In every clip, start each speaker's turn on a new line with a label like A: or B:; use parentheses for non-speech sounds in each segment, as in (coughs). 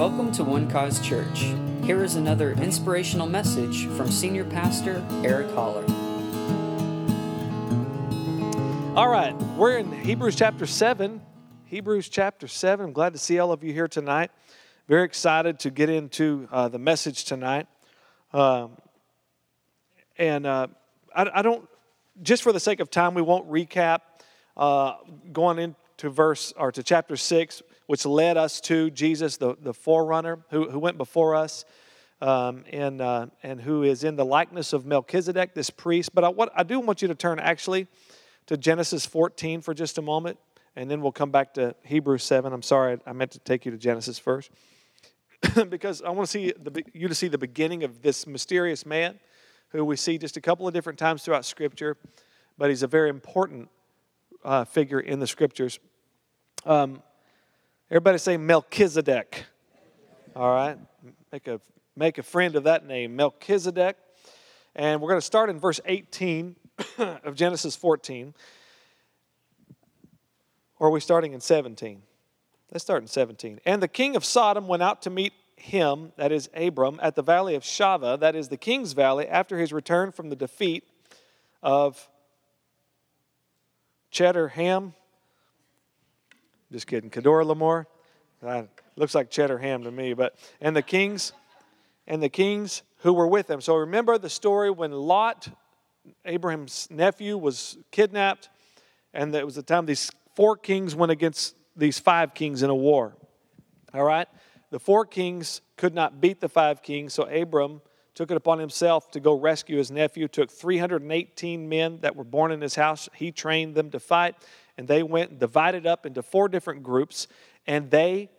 A: Welcome to One Cause Church. Here is another inspirational message from Senior Pastor Eric Holler.
B: All right, we're in Hebrews chapter 7. Hebrews chapter 7. I'm glad to see all of you here tonight. Very excited to get into uh, the message tonight. Um, and uh, I, I, don't, just for the sake of time, we won't recap uh, going into verse or to chapter 6 which led us to Jesus, the, the forerunner who, who went before us. Um, and, uh, and who is in the likeness of Melchizedek, this priest. But I, what, I do want you to turn actually to Genesis 14 for just a moment, and then we'll come back to Hebrews 7. I'm sorry, I meant to take you to Genesis first. (coughs) because I want to see the, you to see the beginning of this mysterious man who we see just a couple of different times throughout Scripture, but he's a very important uh, figure in the Scriptures. Um, Everybody say Melchizedek. All right? Make a, make a friend of that name, Melchizedek. And we're going to start in verse 18 (coughs) of Genesis 14. Or are we starting in 17? Let's start in 17. And the king of Sodom went out to meet him, that is Abram, at the valley of Shaveh, that is the king's valley, after his return from the defeat of Chedorlaomer. Just kidding. Kedorlaomer. Uh, looks like cheddar ham to me. But and the kings, and the kings who were with them. So remember the story when Lot, Abraham's nephew, was kidnapped, and it was the time these four kings went against these five kings in a war. All right, the four kings could not beat the five kings, so Abram took it upon himself to go rescue his nephew. Took 318 men that were born in his house. He trained them to fight and they went and divided up into four different groups, and they,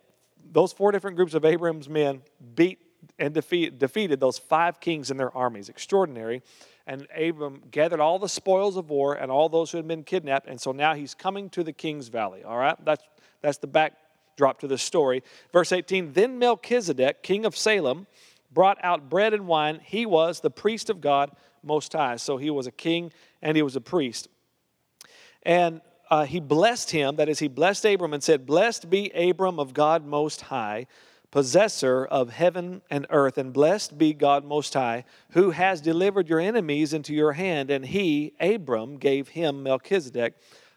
B: those four different groups of Abraham's men, beat and defeat, defeated those five kings and their armies. Extraordinary. And Abram gathered all the spoils of war and all those who had been kidnapped, and so now he's coming to the king's valley. All right, that's that's the backdrop to the story. Verse 18. Then Melchizedek, king of Salem, brought out bread and wine. He was the priest of God Most High. So he was a king and he was a priest. And uh, he blessed him, that is, he blessed Abram and said, Blessed be Abram of God Most High, possessor of heaven and earth, and blessed be God Most High, who has delivered your enemies into your hand. And he, Abram, gave him, Melchizedek,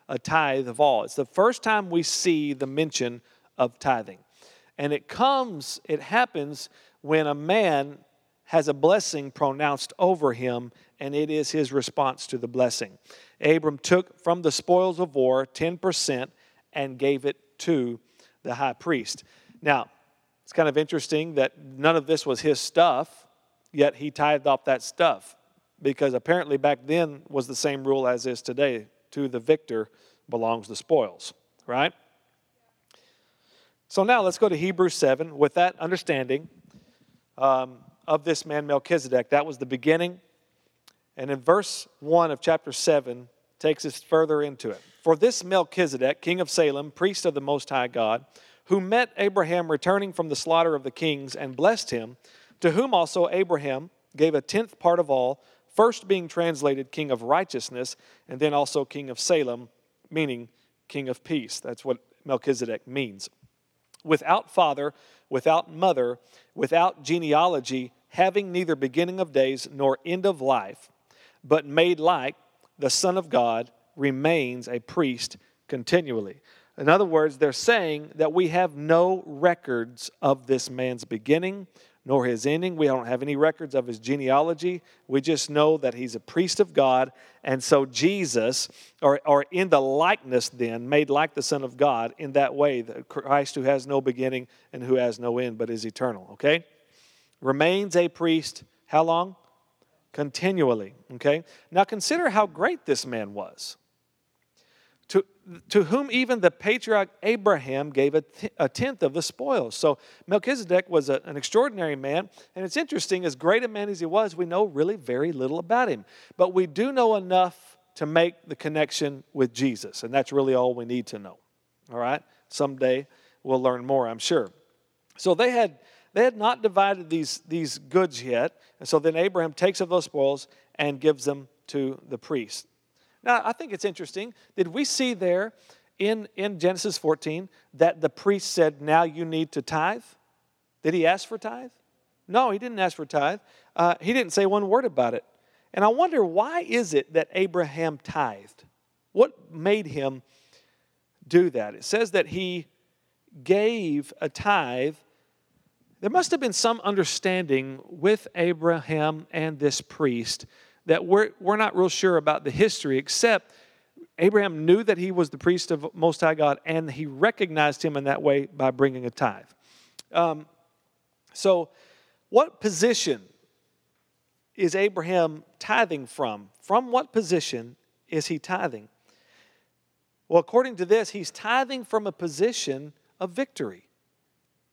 B: a tithe of all. It's the first time we see the mention of tithing. And it comes, it happens when a man has a blessing pronounced over him, and it is his response to the blessing. Abram took from the spoils of war 10% and gave it to the high priest. Now, it's kind of interesting that none of this was his stuff, yet he tithed off that stuff because apparently back then was the same rule as is today. To the victor belongs the spoils, right? So now let's go to Hebrews 7 with that understanding um, of this man Melchizedek. That was the beginning. And in verse 1 of chapter 7, takes us further into it. For this Melchizedek, king of Salem, priest of the Most High God, who met Abraham returning from the slaughter of the kings and blessed him, to whom also Abraham gave a tenth part of all, first being translated king of righteousness, and then also king of Salem, meaning king of peace. That's what Melchizedek means. Without father, without mother, without genealogy, having neither beginning of days nor end of life, but made like the Son of God remains a priest continually. In other words, they're saying that we have no records of this man's beginning nor his ending. We don't have any records of his genealogy. We just know that he's a priest of God. And so Jesus, or, or in the likeness then, made like the Son of God in that way, the Christ who has no beginning and who has no end but is eternal, okay? Remains a priest how long? Continually. Okay? Now consider how great this man was. To, to whom even the patriarch Abraham gave a tenth of the spoils. So Melchizedek was a, an extraordinary man. And it's interesting, as great a man as he was, we know really very little about him. But we do know enough to make the connection with Jesus. And that's really all we need to know. All right? Someday we'll learn more, I'm sure. So they had they had not divided these, these goods yet. And so then Abraham takes of those spoils and gives them to the priest. Now, I think it's interesting. Did we see there in, in Genesis 14 that the priest said, Now you need to tithe? Did he ask for tithe? No, he didn't ask for tithe. Uh, he didn't say one word about it. And I wonder why is it that Abraham tithed? What made him do that? It says that he gave a tithe. There must have been some understanding with Abraham and this priest that we're, we're not real sure about the history, except Abraham knew that he was the priest of Most High God, and he recognized him in that way by bringing a tithe. Um, so, what position is Abraham tithing from? From what position is he tithing? Well, according to this, he's tithing from a position of victory.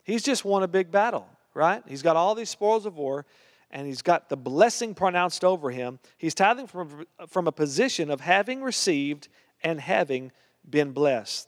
B: He's just won a big battle, right? He's got all these spoils of war and he's got the blessing pronounced over him. He's tithing from, from a position of having received and having been blessed.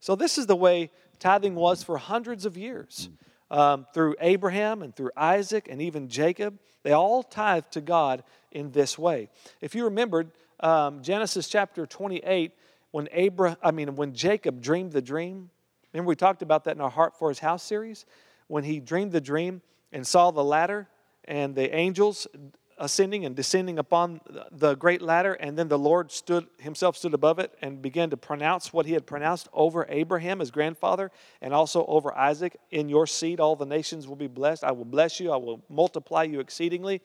B: So, this is the way tithing was for hundreds of years. Um, through Abraham and through Isaac and even Jacob, they all tithed to God in this way. If you remembered um, Genesis chapter 28, when Abraham, I mean, when Jacob dreamed the dream, remember we talked about that in our Heart for His House series? When he dreamed the dream and saw the ladder and the angels ascending and descending upon the great ladder and then the lord stood himself stood above it and began to pronounce what he had pronounced over abraham his grandfather and also over isaac in your seed all the nations will be blessed. I will bless you. I will multiply you exceedingly.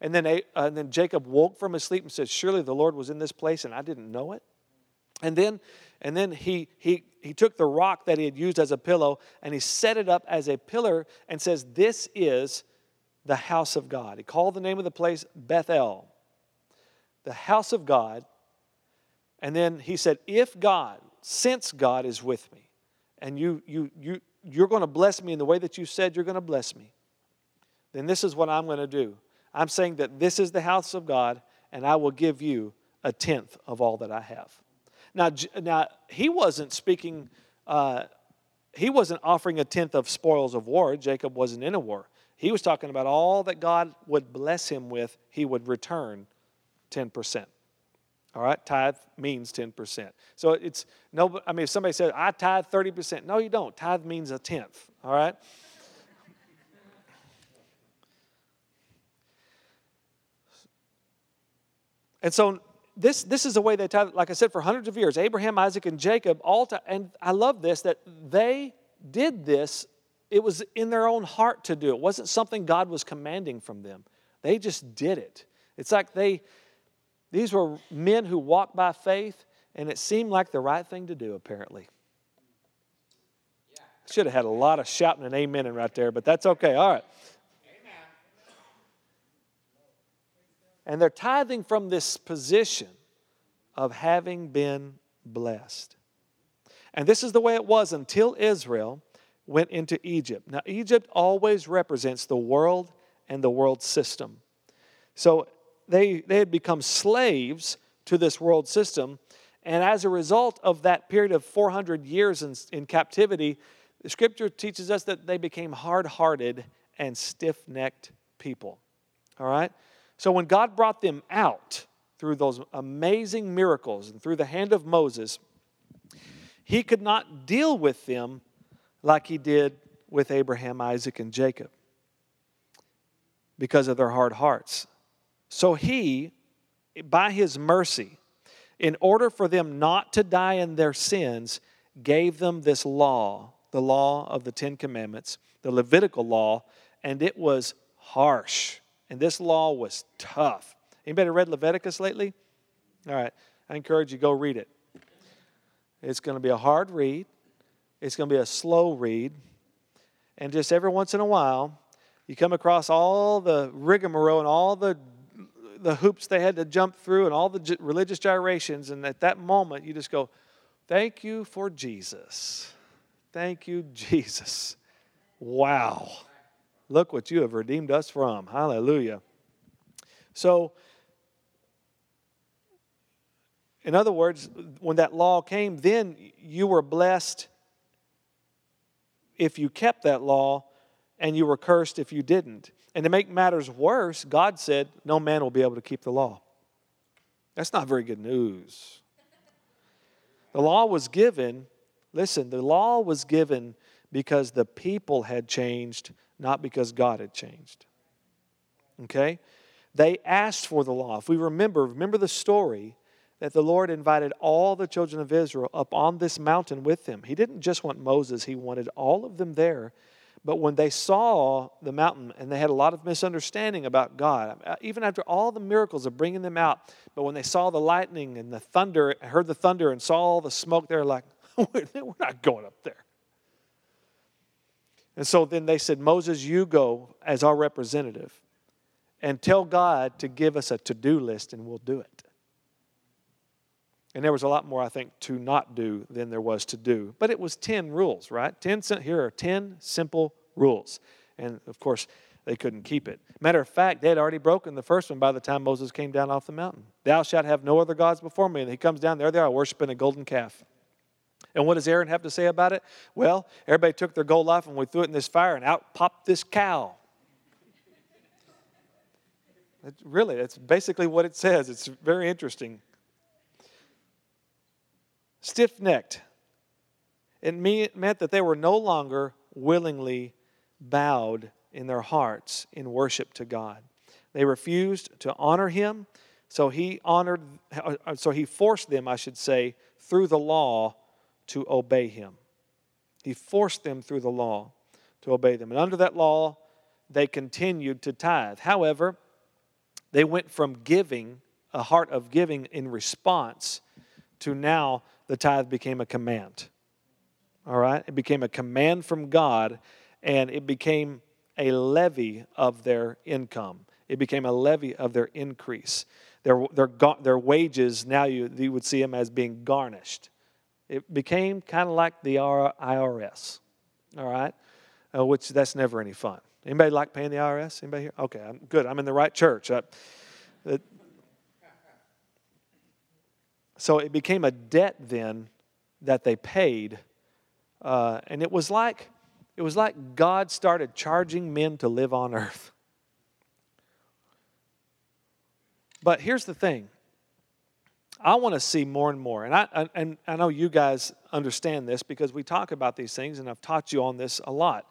B: And then, uh, and then jacob woke from his sleep and said surely the lord was in this place and i didn't know it. And then and then he he he took the rock that he had used as a pillow and he set it up as a pillar and says this is the house of God. He called the name of the place Bethel, the house of God. And then he said, If God, since God is with me, and you, you, you, you're going to bless me in the way that you said you're going to bless me, then this is what I'm going to do. I'm saying that this is the house of God, and I will give you a tenth of all that I have. Now, now he wasn't speaking, uh, he wasn't offering a tenth of spoils of war. Jacob wasn't in a war. He was talking about all that God would bless him with, he would return 10%. All right, tithe means 10%. So it's no, I mean, if somebody says, I tithe 30%, no, you don't. Tithe means a tenth. All right? And so this, this is the way they tithe, like I said, for hundreds of years. Abraham, Isaac, and Jacob, all t- and I love this that they did this it was in their own heart to do. It wasn't something God was commanding from them. They just did it. It's like they, these were men who walked by faith, and it seemed like the right thing to do, apparently. Should have had a lot of shouting and amen right there, but that's okay. All right. And they're tithing from this position of having been blessed. And this is the way it was until Israel went into Egypt. Now, Egypt always represents the world and the world system. So they, they had become slaves to this world system. And as a result of that period of 400 years in, in captivity, the scripture teaches us that they became hard hearted and stiff necked people. All right? So when God brought them out through those amazing miracles and through the hand of Moses, he could not deal with them like he did with Abraham, Isaac, and Jacob because of their hard hearts. So he, by his mercy, in order for them not to die in their sins, gave them this law, the law of the Ten Commandments, the Levitical law, and it was harsh. And this law was tough. Anybody read Leviticus lately? All right, I encourage you go read it. It's going to be a hard read. It's going to be a slow read. And just every once in a while, you come across all the rigmarole and all the, the hoops they had to jump through and all the religious gyrations. And at that moment, you just go, Thank you for Jesus. Thank you, Jesus. Wow. Look what you have redeemed us from. Hallelujah. So, in other words, when that law came, then you were blessed if you kept that law, and you were cursed if you didn't. And to make matters worse, God said, No man will be able to keep the law. That's not very good news. The law was given, listen, the law was given because the people had changed, not because God had changed. Okay? They asked for the law. If we remember, remember the story that the Lord invited all the children of Israel up on this mountain with him. He didn't just want Moses, he wanted all of them there. But when they saw the mountain and they had a lot of misunderstanding about God, uh, even after all the miracles of bringing them out, but when they saw the lightning and the thunder, heard the thunder and saw all the smoke, they're like, (laughs) we're not going up there. And so then they said, Moses, you go as our representative and tell God to give us a to do list and we'll do it. And there was a lot more, I think, to not do than there was to do. But it was 10 rules, right? 10, here are 10 simple rules. And of course, they couldn't keep it. Matter of fact, they had already broken the first one by the time Moses came down off the mountain. Thou shalt have no other gods before me. And he comes down there, they are worshiping a golden calf. And what does Aaron have to say about it? Well, everybody took their gold off and we threw it in this fire, and out popped this cow. It, really, that's basically what it says. It's very interesting. Stiff necked. It meant that they were no longer willingly bowed in their hearts in worship to God. They refused to honor him, so he honored uh, so he forced them, I should say, through the law to obey him. He forced them through the law to obey them. And under that law, they continued to tithe. However, they went from giving, a heart of giving in response, to now the tithe became a command. All right? It became a command from God, and it became a levy of their income. It became a levy of their increase. Their, their, their wages, now you, you would see them as being garnished. It became kind of like the IRS, all right? Uh, which that's never any fun. Anybody like paying the IRS? Anybody here? Okay, I'm good. I'm in the right church. Uh, it, so it became a debt then that they paid, uh, and it was like it was like God started charging men to live on earth. But here's the thing I want to see more and more. And I, and I know you guys understand this because we talk about these things, and I've taught you on this a lot.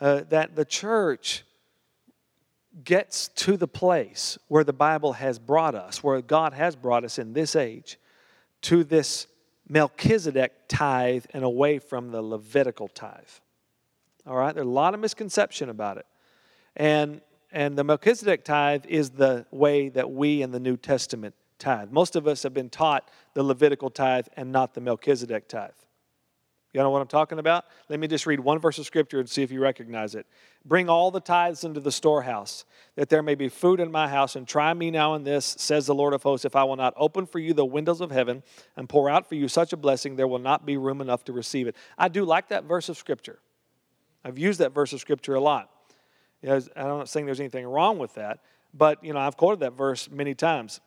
B: Uh, that the church gets to the place where the Bible has brought us, where God has brought us in this age, to this Melchizedek tithe and away from the Levitical tithe. All right, there's a lot of misconception about it. And, and the Melchizedek tithe is the way that we in the New Testament tithe. Most of us have been taught the Levitical tithe and not the Melchizedek tithe. You know what I'm talking about? Let me just read one verse of scripture and see if you recognize it. Bring all the tithes into the storehouse, that there may be food in my house, and try me now in this, says the Lord of hosts, if I will not open for you the windows of heaven and pour out for you such a blessing, there will not be room enough to receive it. I do like that verse of scripture. I've used that verse of scripture a lot. I'm not saying there's anything wrong with that, but you know, I've quoted that verse many times.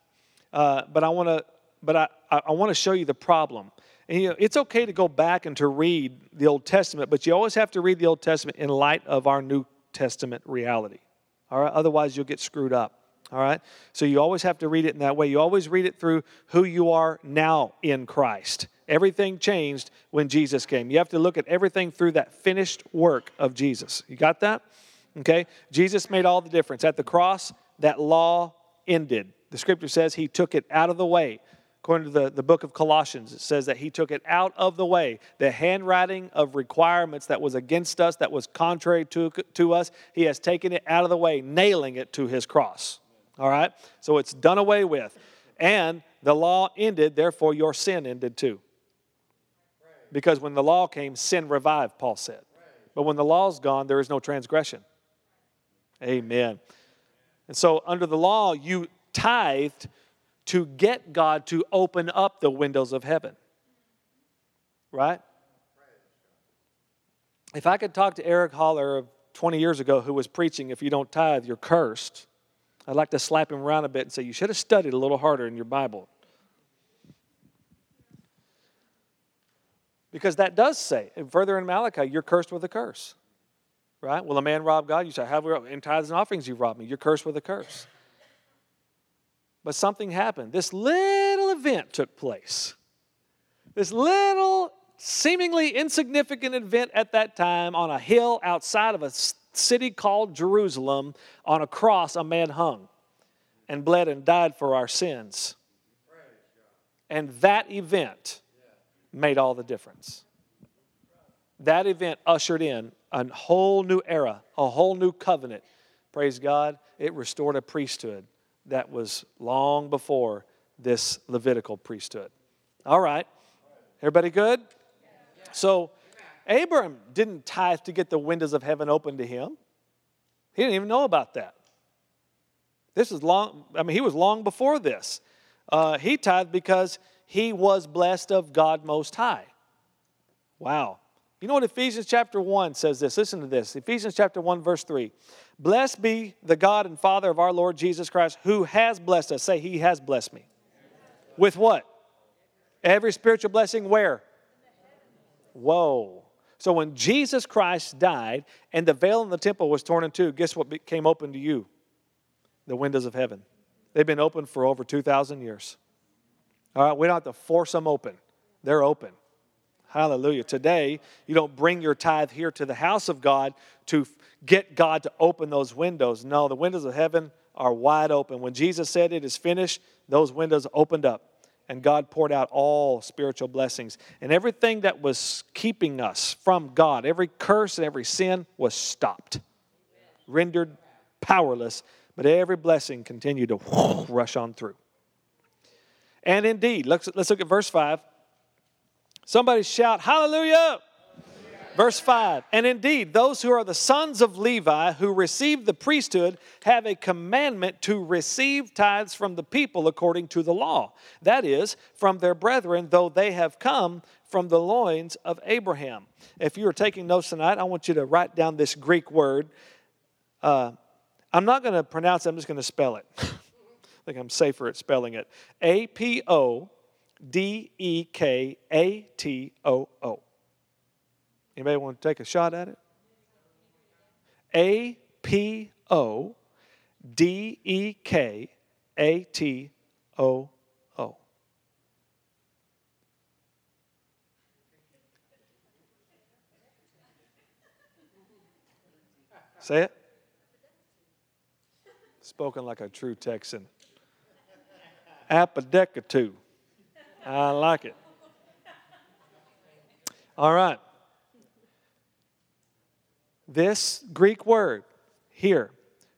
B: Uh, but I want to, but I, I want to show you the problem. And you know, it's okay to go back and to read the Old Testament, but you always have to read the Old Testament in light of our New Testament reality. All right, otherwise you'll get screwed up. All right, so you always have to read it in that way. You always read it through who you are now in Christ. Everything changed when Jesus came. You have to look at everything through that finished work of Jesus. You got that? Okay, Jesus made all the difference. At the cross, that law ended. The scripture says he took it out of the way. According to the, the book of Colossians, it says that he took it out of the way. The handwriting of requirements that was against us, that was contrary to, to us, he has taken it out of the way, nailing it to his cross. All right? So it's done away with. And the law ended, therefore your sin ended too. Because when the law came, sin revived, Paul said. But when the law's gone, there is no transgression. Amen. And so under the law, you tithed to get God to open up the windows of heaven. Right? If I could talk to Eric Holler of 20 years ago who was preaching, if you don't tithe, you're cursed, I'd like to slap him around a bit and say, You should have studied a little harder in your Bible. Because that does say, and further in Malachi, you're cursed with a curse. Right? Will a man rob God? You say, Have in tithes and offerings you've robbed me. You're cursed with a curse. But something happened. This little event took place. This little seemingly insignificant event at that time on a hill outside of a city called Jerusalem. On a cross, a man hung and bled and died for our sins. And that event made all the difference. That event ushered in a whole new era, a whole new covenant. Praise God. It restored a priesthood that was long before this Levitical priesthood. All right. Everybody good? So, Abram didn't tithe to get the windows of heaven open to him. He didn't even know about that. This is long, I mean, he was long before this. Uh, he tithed because he was blessed of God Most High. Wow. You know what Ephesians chapter 1 says this? Listen to this. Ephesians chapter 1, verse 3. Blessed be the God and Father of our Lord Jesus Christ, who has blessed us. Say, He has blessed me. With what? Every spiritual blessing, where? Whoa. So when Jesus Christ died and the veil in the temple was torn in two, guess what came open to you? The windows of heaven. They've been open for over 2,000 years. All right, we don't have to force them open, they're open. Hallelujah. Today, you don't bring your tithe here to the house of God to get God to open those windows. No, the windows of heaven are wide open. When Jesus said it is finished, those windows opened up and God poured out all spiritual blessings. And everything that was keeping us from God, every curse and every sin was stopped, rendered powerless, but every blessing continued to (laughs) rush on through. And indeed, let's, let's look at verse 5. Somebody shout, Hallelujah! Verse 5 And indeed, those who are the sons of Levi who receive the priesthood have a commandment to receive tithes from the people according to the law. That is, from their brethren, though they have come from the loins of Abraham. If you are taking notes tonight, I want you to write down this Greek word. Uh, I'm not going to pronounce it, I'm just going to spell it. (laughs) I think I'm safer at spelling it. A P O D E K A T O O. Anybody want to take a shot at it? A P O D E K A T O O. Say it. Spoken like a true Texan. Apodecatu. I like it. All right. This Greek word here,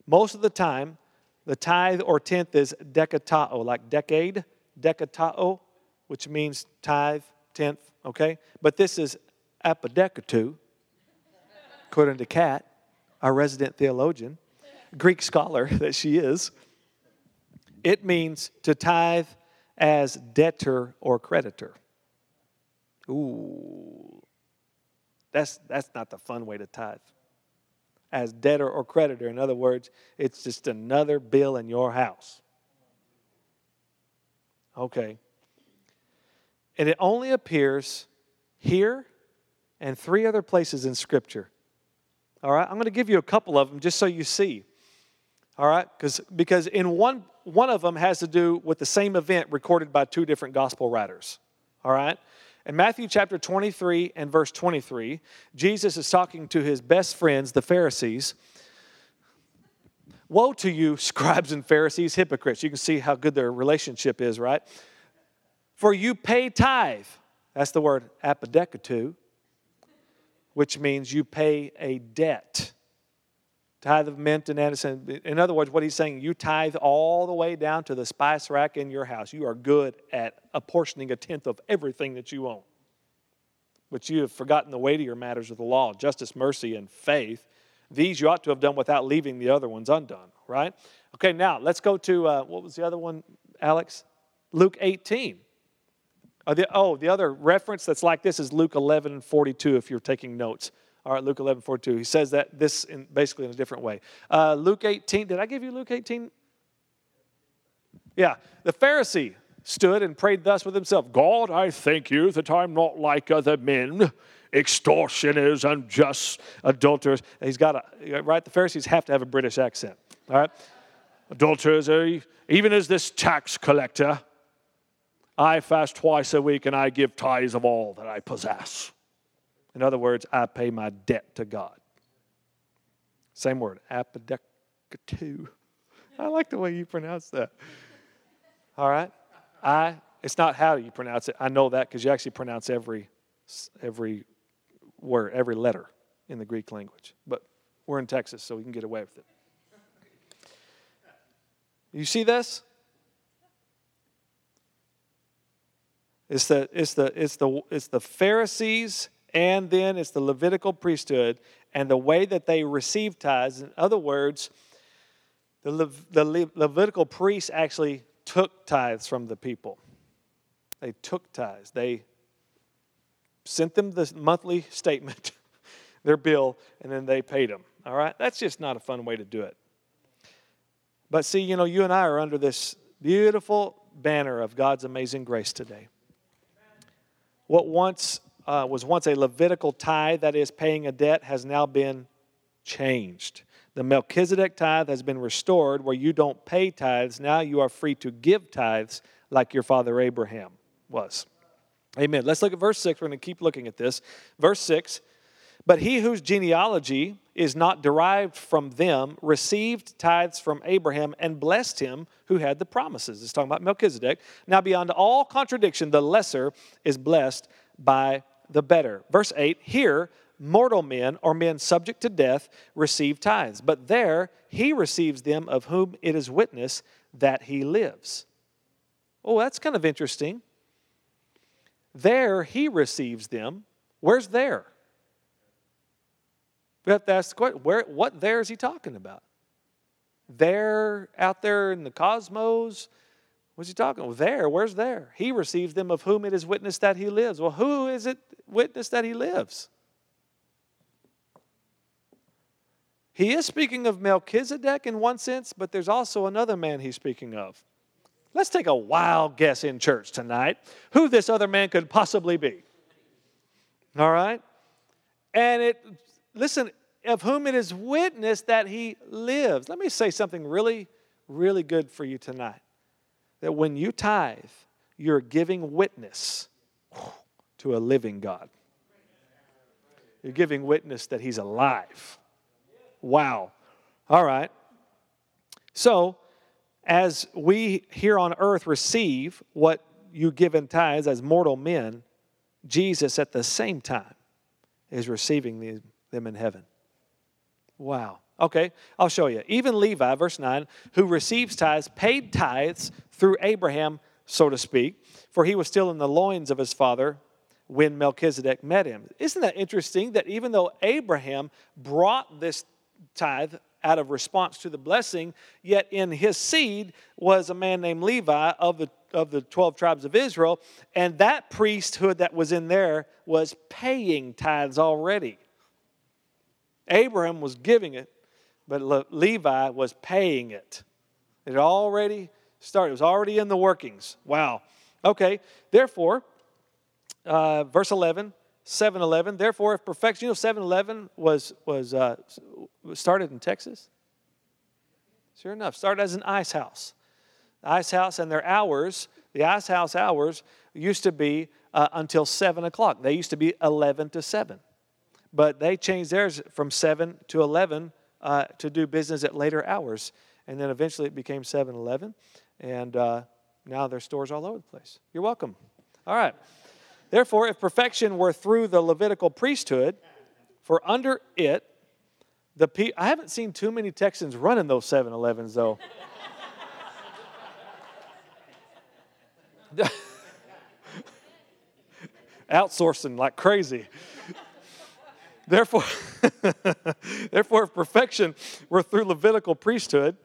B: most of the time, the tithe or tenth is decatao, like decade, decatao, which means tithe, tenth, okay? But this is apodecatu, according to Kat, our resident theologian, Greek scholar (laughs) that she is. It means to tithe as debtor or creditor. Ooh, that's, that's not the fun way to tithe. As debtor or creditor. In other words, it's just another bill in your house. Okay. And it only appears here and three other places in Scripture. All right, I'm going to give you a couple of them just so you see. All right, because because in one one of them has to do with the same event recorded by two different gospel writers. All right? In Matthew chapter 23 and verse 23, Jesus is talking to his best friends, the Pharisees. Woe to you, (laughs) scribes and Pharisees, hypocrites. You can see how good their relationship is, right? For you pay tithe. That's the word apodekatu, which means you pay a debt tithe of mint and anise. In other words, what he's saying, you tithe all the way down to the spice rack in your house. You are good at apportioning a tenth of everything that you own. But you have forgotten the weightier matters of the law justice, mercy, and faith. These you ought to have done without leaving the other ones undone, right? Okay, now let's go to uh, what was the other one, Alex? Luke 18. Oh the, oh, the other reference that's like this is Luke 11 42 if you're taking notes. All right, Luke 11, 42. He says that this in, basically in a different way. Uh, Luke 18, did I give you Luke 18? Yeah, the Pharisee stood and prayed thus with himself God, I thank you that I'm not like other men, extortioners, unjust, adulterers. He's got a, right? The Pharisees have to have a British accent, all right? Adulterers, even as this tax collector. I fast twice a week and I give tithes of all that I possess. In other words, I pay my debt to God. Same word, apodekatu. I like the way you pronounce that. All right? I, it's not how you pronounce it. I know that because you actually pronounce every, every word, every letter in the Greek language. But we're in Texas, so we can get away with it. You see this? It's the, it's the, it's the, it's the Pharisees and then it's the Levitical priesthood and the way that they receive tithes. In other words, the, Le- the Le- Levitical priests actually took tithes from the people. They took tithes. They sent them the monthly statement, (laughs) their bill, and then they paid them. All right? That's just not a fun way to do it. But see, you know, you and I are under this beautiful banner of God's amazing grace today. What once uh, was once a Levitical tithe, that is paying a debt, has now been changed. The Melchizedek tithe has been restored where you don't pay tithes. Now you are free to give tithes like your father Abraham was. Amen. Let's look at verse 6. We're going to keep looking at this. Verse 6 But he whose genealogy is not derived from them received tithes from Abraham and blessed him who had the promises. It's talking about Melchizedek. Now, beyond all contradiction, the lesser is blessed by the better. Verse 8 Here, mortal men or men subject to death receive tithes, but there he receives them of whom it is witness that he lives. Oh, that's kind of interesting. There he receives them. Where's there? We have to ask the question where, what there is he talking about? There, out there in the cosmos? What's he talking? There, where's there? He receives them of whom it is witness that he lives. Well, who is it witness that he lives? He is speaking of Melchizedek in one sense, but there's also another man he's speaking of. Let's take a wild guess in church tonight who this other man could possibly be. All right? And it, listen, of whom it is witness that he lives. Let me say something really, really good for you tonight. That when you tithe, you're giving witness to a living God. You're giving witness that he's alive. Wow. All right. So, as we here on earth receive what you give in tithes as mortal men, Jesus at the same time is receiving them in heaven. Wow. Okay, I'll show you. Even Levi, verse 9, who receives tithes, paid tithes through Abraham, so to speak, for he was still in the loins of his father when Melchizedek met him. Isn't that interesting that even though Abraham brought this tithe out of response to the blessing, yet in his seed was a man named Levi of the, of the 12 tribes of Israel, and that priesthood that was in there was paying tithes already. Abraham was giving it, but Le- Levi was paying it. It already started, it was already in the workings. Wow. Okay, therefore, uh, verse 11 7 Eleven. Therefore, if perfection, you know, 7 Eleven was, was uh, started in Texas? Sure enough, started as an ice house. The ice house and their hours, the ice house hours used to be uh, until 7 o'clock. They used to be 11 to 7. But they changed theirs from 7 to 11 uh, to do business at later hours. And then eventually it became 7 Eleven. And uh, now there's stores all over the place. You're welcome. All right. Therefore, if perfection were through the Levitical priesthood, for under it, the pe- I haven't seen too many Texans running those 7 Elevens, though. (laughs) Outsourcing like crazy. Therefore, (laughs) therefore, if perfection were through Levitical priesthood,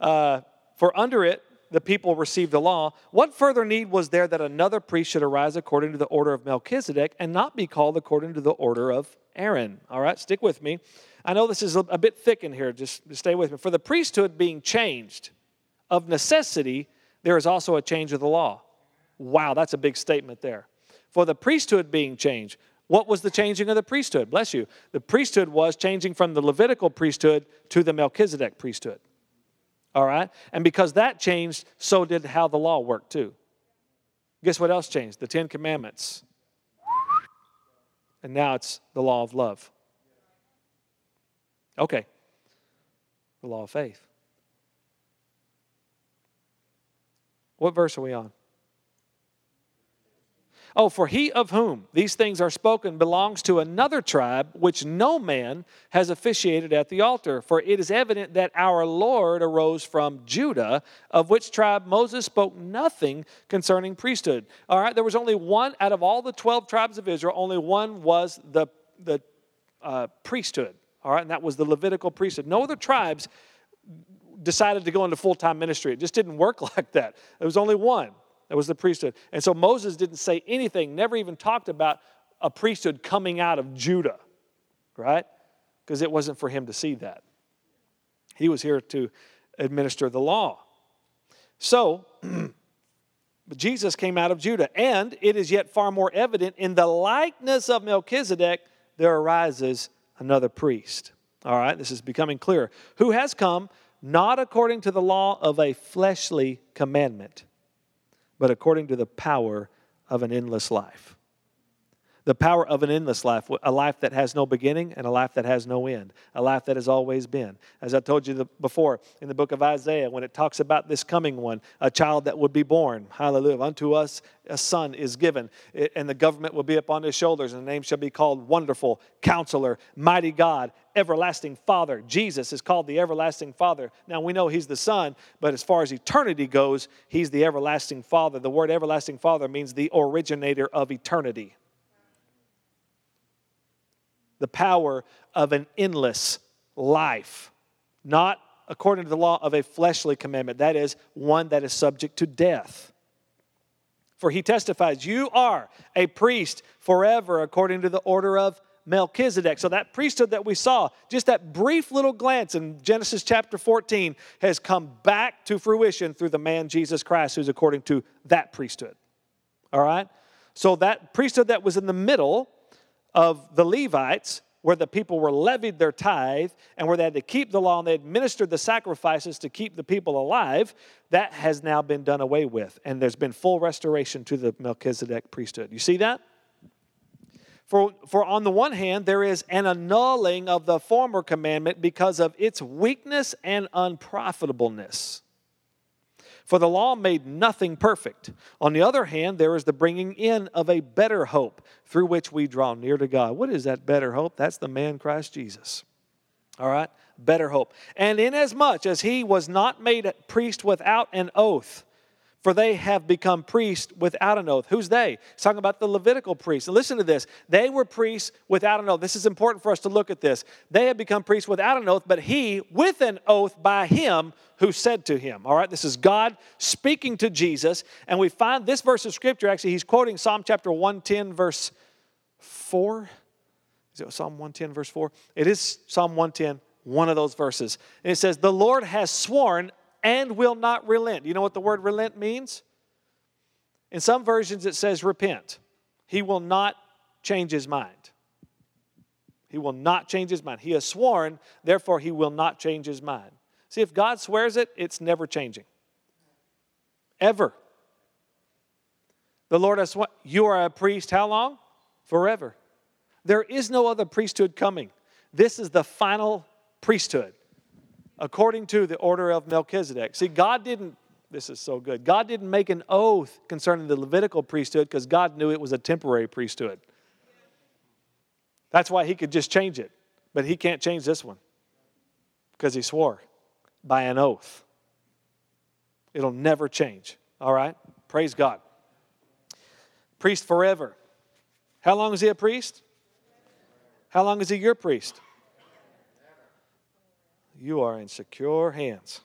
B: uh, for under it the people received the law, what further need was there that another priest should arise according to the order of Melchizedek and not be called according to the order of Aaron? All right, stick with me. I know this is a bit thick in here, just stay with me. For the priesthood being changed, of necessity, there is also a change of the law. Wow, that's a big statement there. For the priesthood being changed, what was the changing of the priesthood? Bless you. The priesthood was changing from the Levitical priesthood to the Melchizedek priesthood. All right? And because that changed, so did how the law worked too. Guess what else changed? The Ten Commandments. And now it's the law of love. Okay. The law of faith. What verse are we on? Oh, for he of whom these things are spoken belongs to another tribe, which no man has officiated at the altar. For it is evident that our Lord arose from Judah, of which tribe Moses spoke nothing concerning priesthood. All right, there was only one out of all the 12 tribes of Israel, only one was the, the uh, priesthood. All right, and that was the Levitical priesthood. No other tribes decided to go into full time ministry. It just didn't work (laughs) like that. There was only one. That was the priesthood. And so Moses didn't say anything, never even talked about a priesthood coming out of Judah, right? Because it wasn't for him to see that. He was here to administer the law. So, (clears throat) Jesus came out of Judah, and it is yet far more evident in the likeness of Melchizedek, there arises another priest. All right, this is becoming clear. Who has come not according to the law of a fleshly commandment but according to the power of an endless life. The power of an endless life, a life that has no beginning and a life that has no end, a life that has always been. As I told you before in the book of Isaiah, when it talks about this coming one, a child that would be born, hallelujah, unto us a son is given, and the government will be upon his shoulders, and the name shall be called Wonderful, Counselor, Mighty God, Everlasting Father. Jesus is called the Everlasting Father. Now we know he's the Son, but as far as eternity goes, he's the Everlasting Father. The word Everlasting Father means the originator of eternity the power of an endless life, not according to the law of a fleshly commandment, that is, one that is subject to death. For he testifies, You are a priest forever according to the order of Melchizedek. So that priesthood that we saw, just that brief little glance in Genesis chapter 14, has come back to fruition through the man Jesus Christ, who's according to that priesthood. All right? So that priesthood that was in the middle of the Levites, where the people were levied their tithe and where they had to keep the law and they administered the sacrifices to keep the people alive, that has now been done away with. And there's been full restoration to the Melchizedek priesthood. You see that? For, for on the one hand, there is an annulling of the former commandment because of its weakness and unprofitableness. For the law made nothing perfect. On the other hand, there is the bringing in of a better hope through which we draw near to God. What is that better hope? That's the man Christ Jesus. All right? Better hope. And inasmuch as he was not made a priest without an oath, for they have become priests without an oath. Who's they? It's talking about the Levitical priests. And listen to this. They were priests without an oath. This is important for us to look at this. They have become priests without an oath, but he with an oath by him who said to him. All right, this is God speaking to Jesus. And we find this verse of scripture, actually, he's quoting Psalm chapter 110, verse 4. Is it Psalm 110, verse 4? It is Psalm 110, one of those verses. And it says, The Lord has sworn and will not relent. You know what the word relent means? In some versions, it says repent. He will not change his mind. He will not change his mind. He has sworn, therefore, he will not change his mind. See, if God swears it, it's never changing. Ever. The Lord has sworn, you are a priest how long? Forever. There is no other priesthood coming. This is the final priesthood according to the order of Melchizedek. See, God didn't, this is so good, God didn't make an oath concerning the Levitical priesthood because God knew it was a temporary priesthood. That's why he could just change it. But he can't change this one because he swore by an oath. It'll never change. All right? Praise God. Priest forever. How long is he a priest? How long is he your priest? You are in secure hands.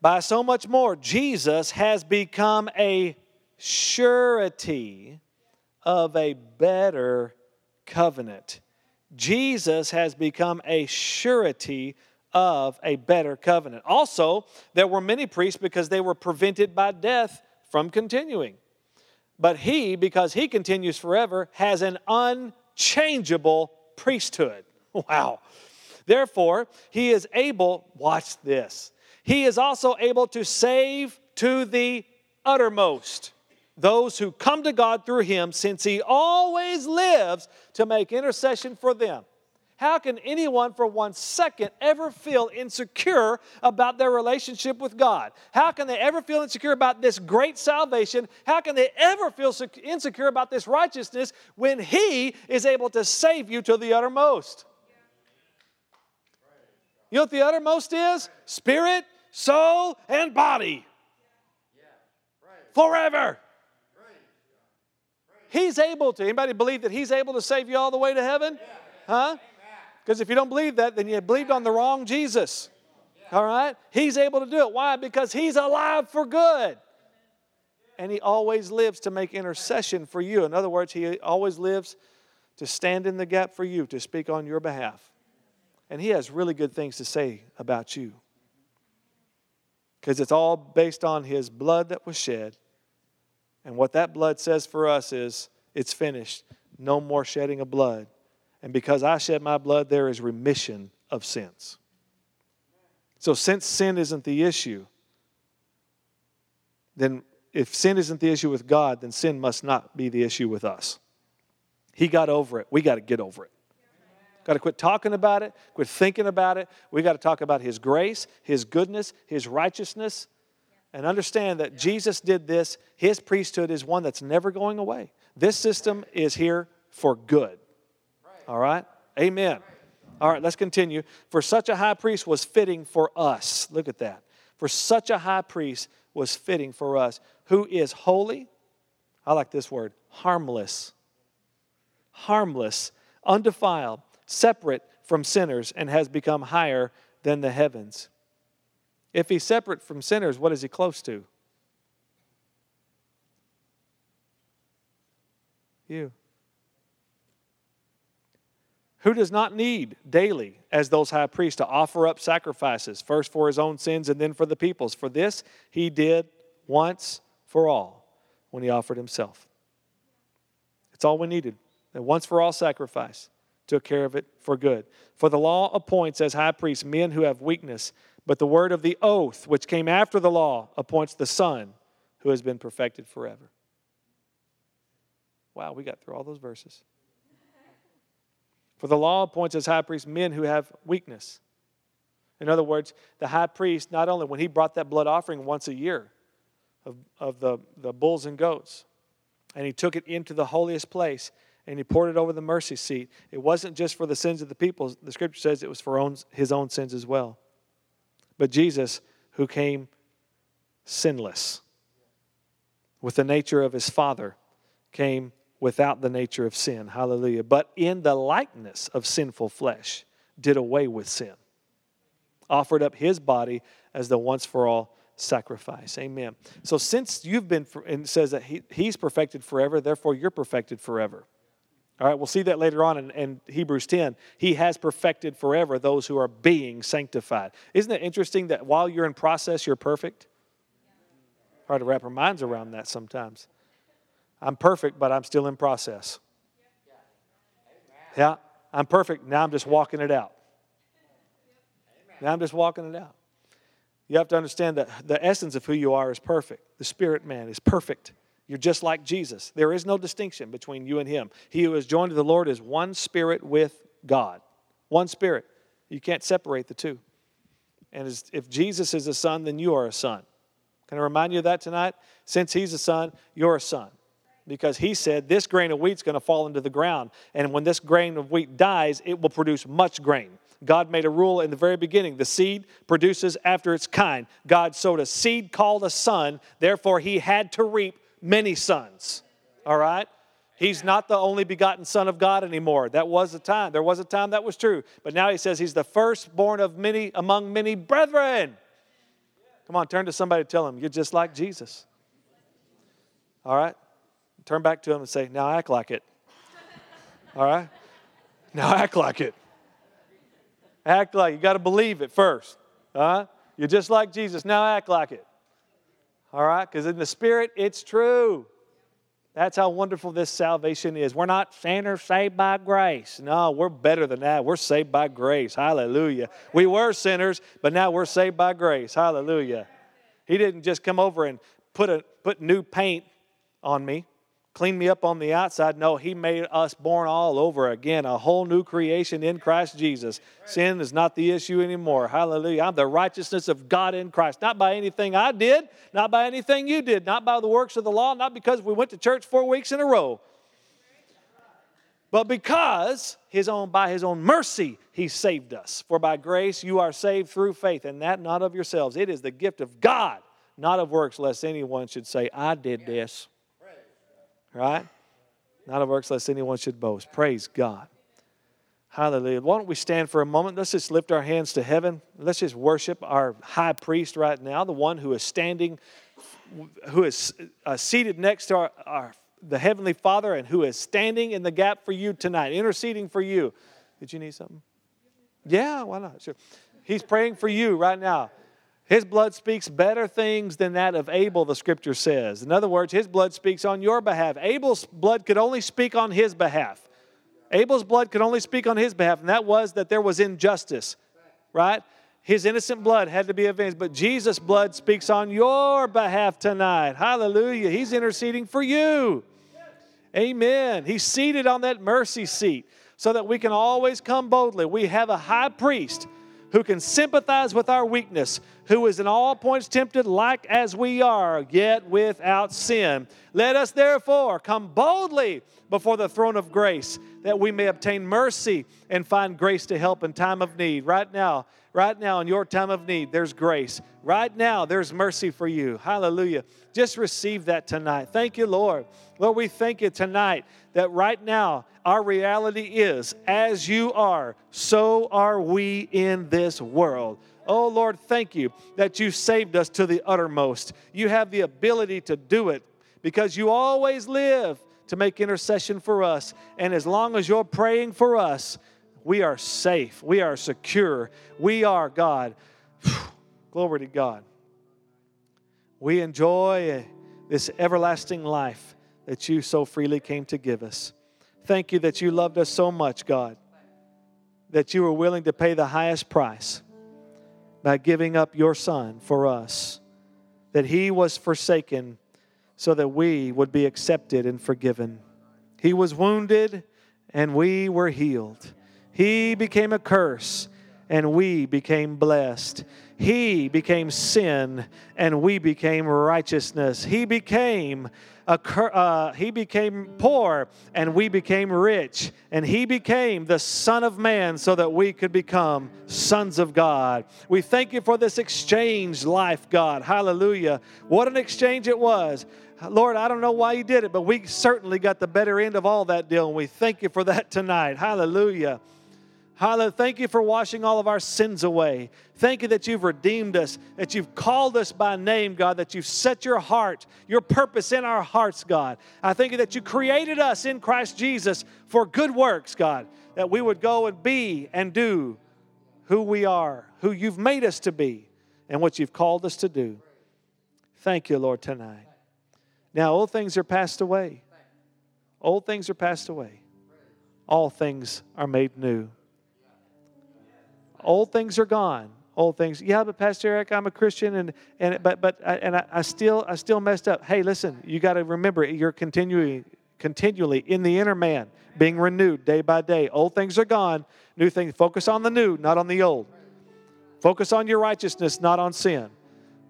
B: By so much more, Jesus has become a surety of a better covenant. Jesus has become a surety of a better covenant. Also, there were many priests because they were prevented by death from continuing. But he, because he continues forever, has an unchangeable priesthood. (laughs) Wow. Therefore, he is able, watch this, he is also able to save to the uttermost those who come to God through him, since he always lives to make intercession for them. How can anyone for one second ever feel insecure about their relationship with God? How can they ever feel insecure about this great salvation? How can they ever feel insecure about this righteousness when He is able to save you to the uttermost? You know what the uttermost is? Spirit, soul, and body. Forever. He's able to. Anybody believe that He's able to save you all the way to heaven? Huh? Because if you don't believe that, then you believed on the wrong Jesus. All right? He's able to do it. Why? Because He's alive for good. And He always lives to make intercession for you. In other words, He always lives to stand in the gap for you, to speak on your behalf. And He has really good things to say about you. Because it's all based on His blood that was shed. And what that blood says for us is it's finished. No more shedding of blood. And because I shed my blood, there is remission of sins. So, since sin isn't the issue, then if sin isn't the issue with God, then sin must not be the issue with us. He got over it. We got to get over it. Got to quit talking about it, quit thinking about it. We got to talk about His grace, His goodness, His righteousness, and understand that Jesus did this. His priesthood is one that's never going away. This system is here for good. All right? Amen. All right, let's continue. For such a high priest was fitting for us. Look at that. For such a high priest was fitting for us, who is holy. I like this word harmless. Harmless, undefiled, separate from sinners, and has become higher than the heavens. If he's separate from sinners, what is he close to? You who does not need daily, as those high priests, to offer up sacrifices, first for his own sins and then for the people's. For this he did once for all when he offered himself. It's all we needed. A once for all sacrifice took care of it for good. For the law appoints as high priests men who have weakness, but the word of the oath, which came after the law, appoints the Son who has been perfected forever. Wow, we got through all those verses. For the law appoints as high priests men who have weakness. In other words, the high priest, not only when he brought that blood offering once a year of, of the, the bulls and goats, and he took it into the holiest place and he poured it over the mercy seat, it wasn't just for the sins of the people. The scripture says it was for own, his own sins as well. But Jesus, who came sinless, with the nature of his Father, came without the nature of sin. Hallelujah. But in the likeness of sinful flesh, did away with sin, offered up his body as the once for all sacrifice. Amen. So since you've been, and it says that he, he's perfected forever, therefore you're perfected forever. All right, we'll see that later on in, in, Hebrews 10. He has perfected forever those who are being sanctified. Isn't it interesting that while you're in process, you're perfect? Hard to wrap our minds around that sometimes. I'm perfect, but I'm still in process. Yeah, I'm perfect. Now I'm just walking it out. Now I'm just walking it out. You have to understand that the essence of who you are is perfect. The spirit man is perfect. You're just like Jesus. There is no distinction between you and him. He who is joined to the Lord is one spirit with God. One spirit. You can't separate the two. And if Jesus is a son, then you are a son. Can I remind you of that tonight? Since he's a son, you're a son because he said this grain of wheat is going to fall into the ground. And when this grain of wheat dies, it will produce much grain. God made a rule in the very beginning the seed produces after its kind. God sowed a seed called a son, therefore, he had to reap many sons. All right? He's not the only begotten Son of God anymore. That was a time. There was a time that was true. But now he says he's the firstborn of many among many brethren. Come on, turn to somebody and tell him, you're just like Jesus. All right? turn back to him and say, Now act like it. All right? Now act like it. Act like you got to believe it first. Huh? You're just like Jesus. Now act like it. All right? Because in the spirit, it's true. That's how wonderful this salvation is. We're not sinners saved by grace. No, we're better than that. We're saved by grace. Hallelujah. We were sinners, but now we're saved by grace. Hallelujah. He didn't just come over and put, a, put new paint on me, clean me up on the outside. No, He made us born all over again, a whole new creation in Christ Jesus. Sin is not the issue anymore. Hallelujah. I'm the righteousness of God in Christ, not by anything I did, not by anything you did, not by the works of the law, not because we went to church four weeks in a row. But because his own by his own mercy he saved us. For by grace you are saved through faith, and that not of yourselves. It is the gift of God, not of works, lest anyone should say, I did this. Right? Not of works, lest anyone should boast. Praise God. Hallelujah. Why don't we stand for a moment? Let's just lift our hands to heaven. Let's just worship our high priest right now, the one who is standing, who is uh, seated next to our, our the Heavenly Father and who is standing in the gap for you tonight, interceding for you. Did you need something? Yeah, why not? Sure. He's praying for you right now. His blood speaks better things than that of Abel, the scripture says. In other words, his blood speaks on your behalf. Abel's blood could only speak on his behalf. Abel's blood could only speak on his behalf, and that was that there was injustice, right? His innocent blood had to be avenged, but Jesus' blood speaks on your behalf tonight. Hallelujah. He's interceding for you. Amen. He's seated on that mercy seat so that we can always come boldly. We have a high priest who can sympathize with our weakness, who is in all points tempted like as we are, yet without sin. Let us therefore come boldly before the throne of grace that we may obtain mercy and find grace to help in time of need. Right now, Right now, in your time of need, there's grace. Right now, there's mercy for you. Hallelujah. Just receive that tonight. Thank you, Lord. Lord, we thank you tonight that right now, our reality is as you are, so are we in this world. Oh, Lord, thank you that you saved us to the uttermost. You have the ability to do it because you always live to make intercession for us. And as long as you're praying for us, we are safe. We are secure. We are God. (sighs) Glory to God. We enjoy this everlasting life that you so freely came to give us. Thank you that you loved us so much, God, that you were willing to pay the highest price by giving up your Son for us, that He was forsaken so that we would be accepted and forgiven. He was wounded and we were healed. He became a curse and we became blessed. He became sin and we became righteousness. He became a uh, he became poor and we became rich and he became the son of man so that we could become sons of God. We thank you for this exchange life, God. Hallelujah. What an exchange it was. Lord, I don't know why you did it, but we certainly got the better end of all that deal and we thank you for that tonight. Hallelujah. Hallelujah. Thank you for washing all of our sins away. Thank you that you've redeemed us, that you've called us by name, God, that you've set your heart, your purpose in our hearts, God. I thank you that you created us in Christ Jesus for good works, God, that we would go and be and do who we are, who you've made us to be, and what you've called us to do. Thank you, Lord, tonight. Now, old things are passed away. Old things are passed away. All things are made new. Old things are gone. Old things. Yeah, but Pastor Eric, I'm a Christian, and and but but I, and I, I still I still messed up. Hey, listen, you got to remember you're continually continually in the inner man, being renewed day by day. Old things are gone. New things. Focus on the new, not on the old. Focus on your righteousness, not on sin.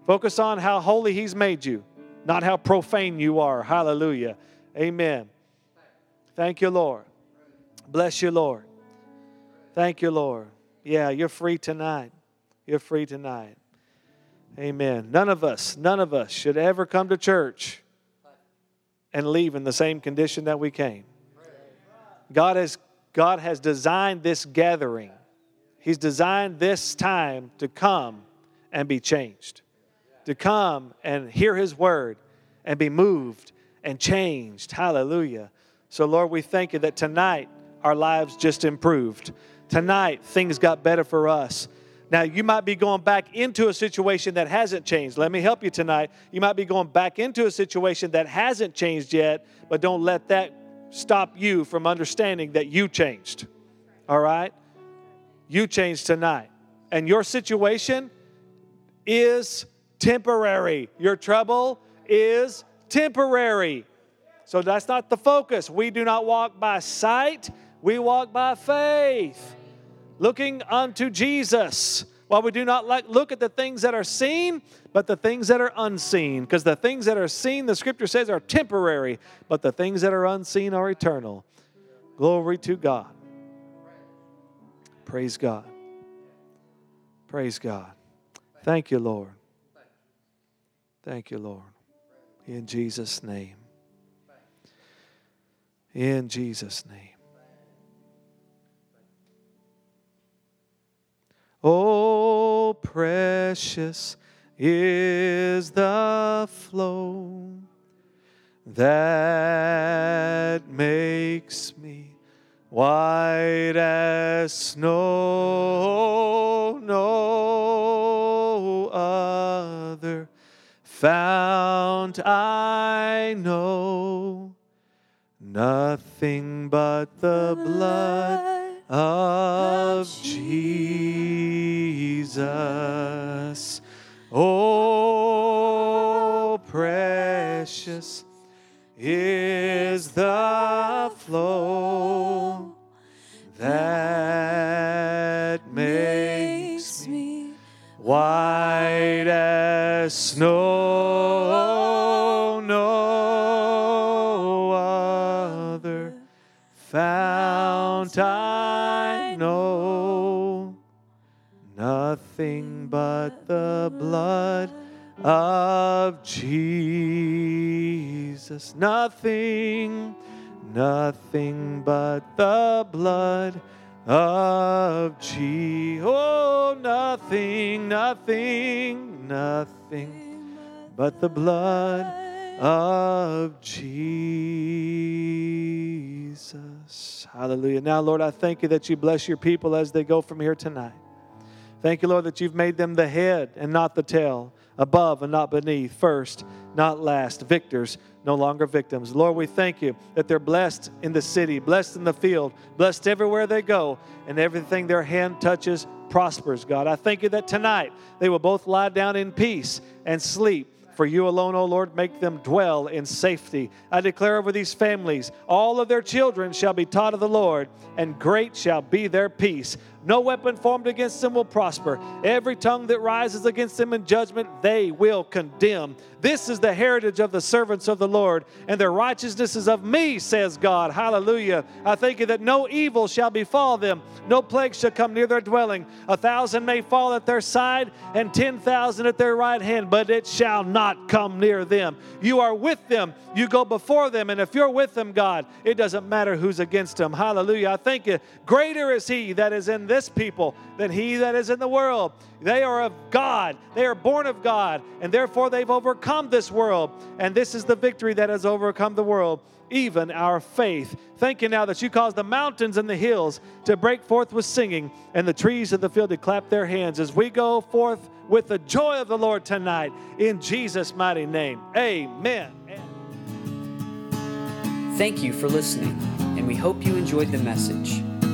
B: Focus on how holy He's made you, not how profane you are. Hallelujah. Amen. Thank you, Lord. Bless you, Lord. Thank you, Lord. Yeah, you're free tonight. You're free tonight. Amen. None of us, none of us should ever come to church and leave in the same condition that we came. God has, God has designed this gathering. He's designed this time to come and be changed, to come and hear His word and be moved and changed. Hallelujah. So, Lord, we thank you that tonight our lives just improved. Tonight, things got better for us. Now, you might be going back into a situation that hasn't changed. Let me help you tonight. You might be going back into a situation that hasn't changed yet, but don't let that stop you from understanding that you changed. All right? You changed tonight. And your situation is temporary. Your trouble is temporary. So that's not the focus. We do not walk by sight, we walk by faith, looking unto Jesus. While we do not look at the things that are seen, but the things that are unseen. Because the things that are seen, the scripture says, are temporary, but the things that are unseen are eternal. Glory to God. Praise God. Praise God. Thank you, Lord. Thank you, Lord. In Jesus' name. In Jesus' name. Oh, precious is the flow that makes me white as snow. No other fount I know, nothing but the blood of Jesus. Oh, precious is the flow that makes me white as snow. Nothing but the blood of Jesus. Nothing, nothing but the blood of Jesus. Oh, nothing, nothing, nothing but the blood of Jesus. Hallelujah. Now, Lord, I thank you that you bless your people as they go from here tonight. Thank you, Lord, that you've made them the head and not the tail, above and not beneath, first, not last, victors, no longer victims. Lord, we thank you that they're blessed in the city, blessed in the field, blessed everywhere they go, and everything their hand touches prospers, God. I thank you that tonight they will both lie down in peace and sleep. For you alone, O Lord, make them dwell in safety. I declare over these families, all of their children shall be taught of the Lord, and great shall be their peace. No weapon formed against them will prosper. Every tongue that rises against them in judgment, they will condemn. This is the heritage of the servants of the Lord, and their righteousness is of me, says God. Hallelujah. I thank you that no evil shall befall them, no plague shall come near their dwelling. A thousand may fall at their side, and ten thousand at their right hand, but it shall not come near them. You are with them, you go before them, and if you're with them, God, it doesn't matter who's against them. Hallelujah. I thank you. Greater is He that is in this people than he that is in the world. They are of God. They are born of God, and therefore they've overcome this world. And this is the victory that has overcome the world, even our faith. Thank you now that you cause the mountains and the hills to break forth with singing, and the trees of the field to clap their hands as we go forth with the joy of the Lord tonight. In Jesus' mighty name. Amen.
A: Thank you for listening, and we hope you enjoyed the message.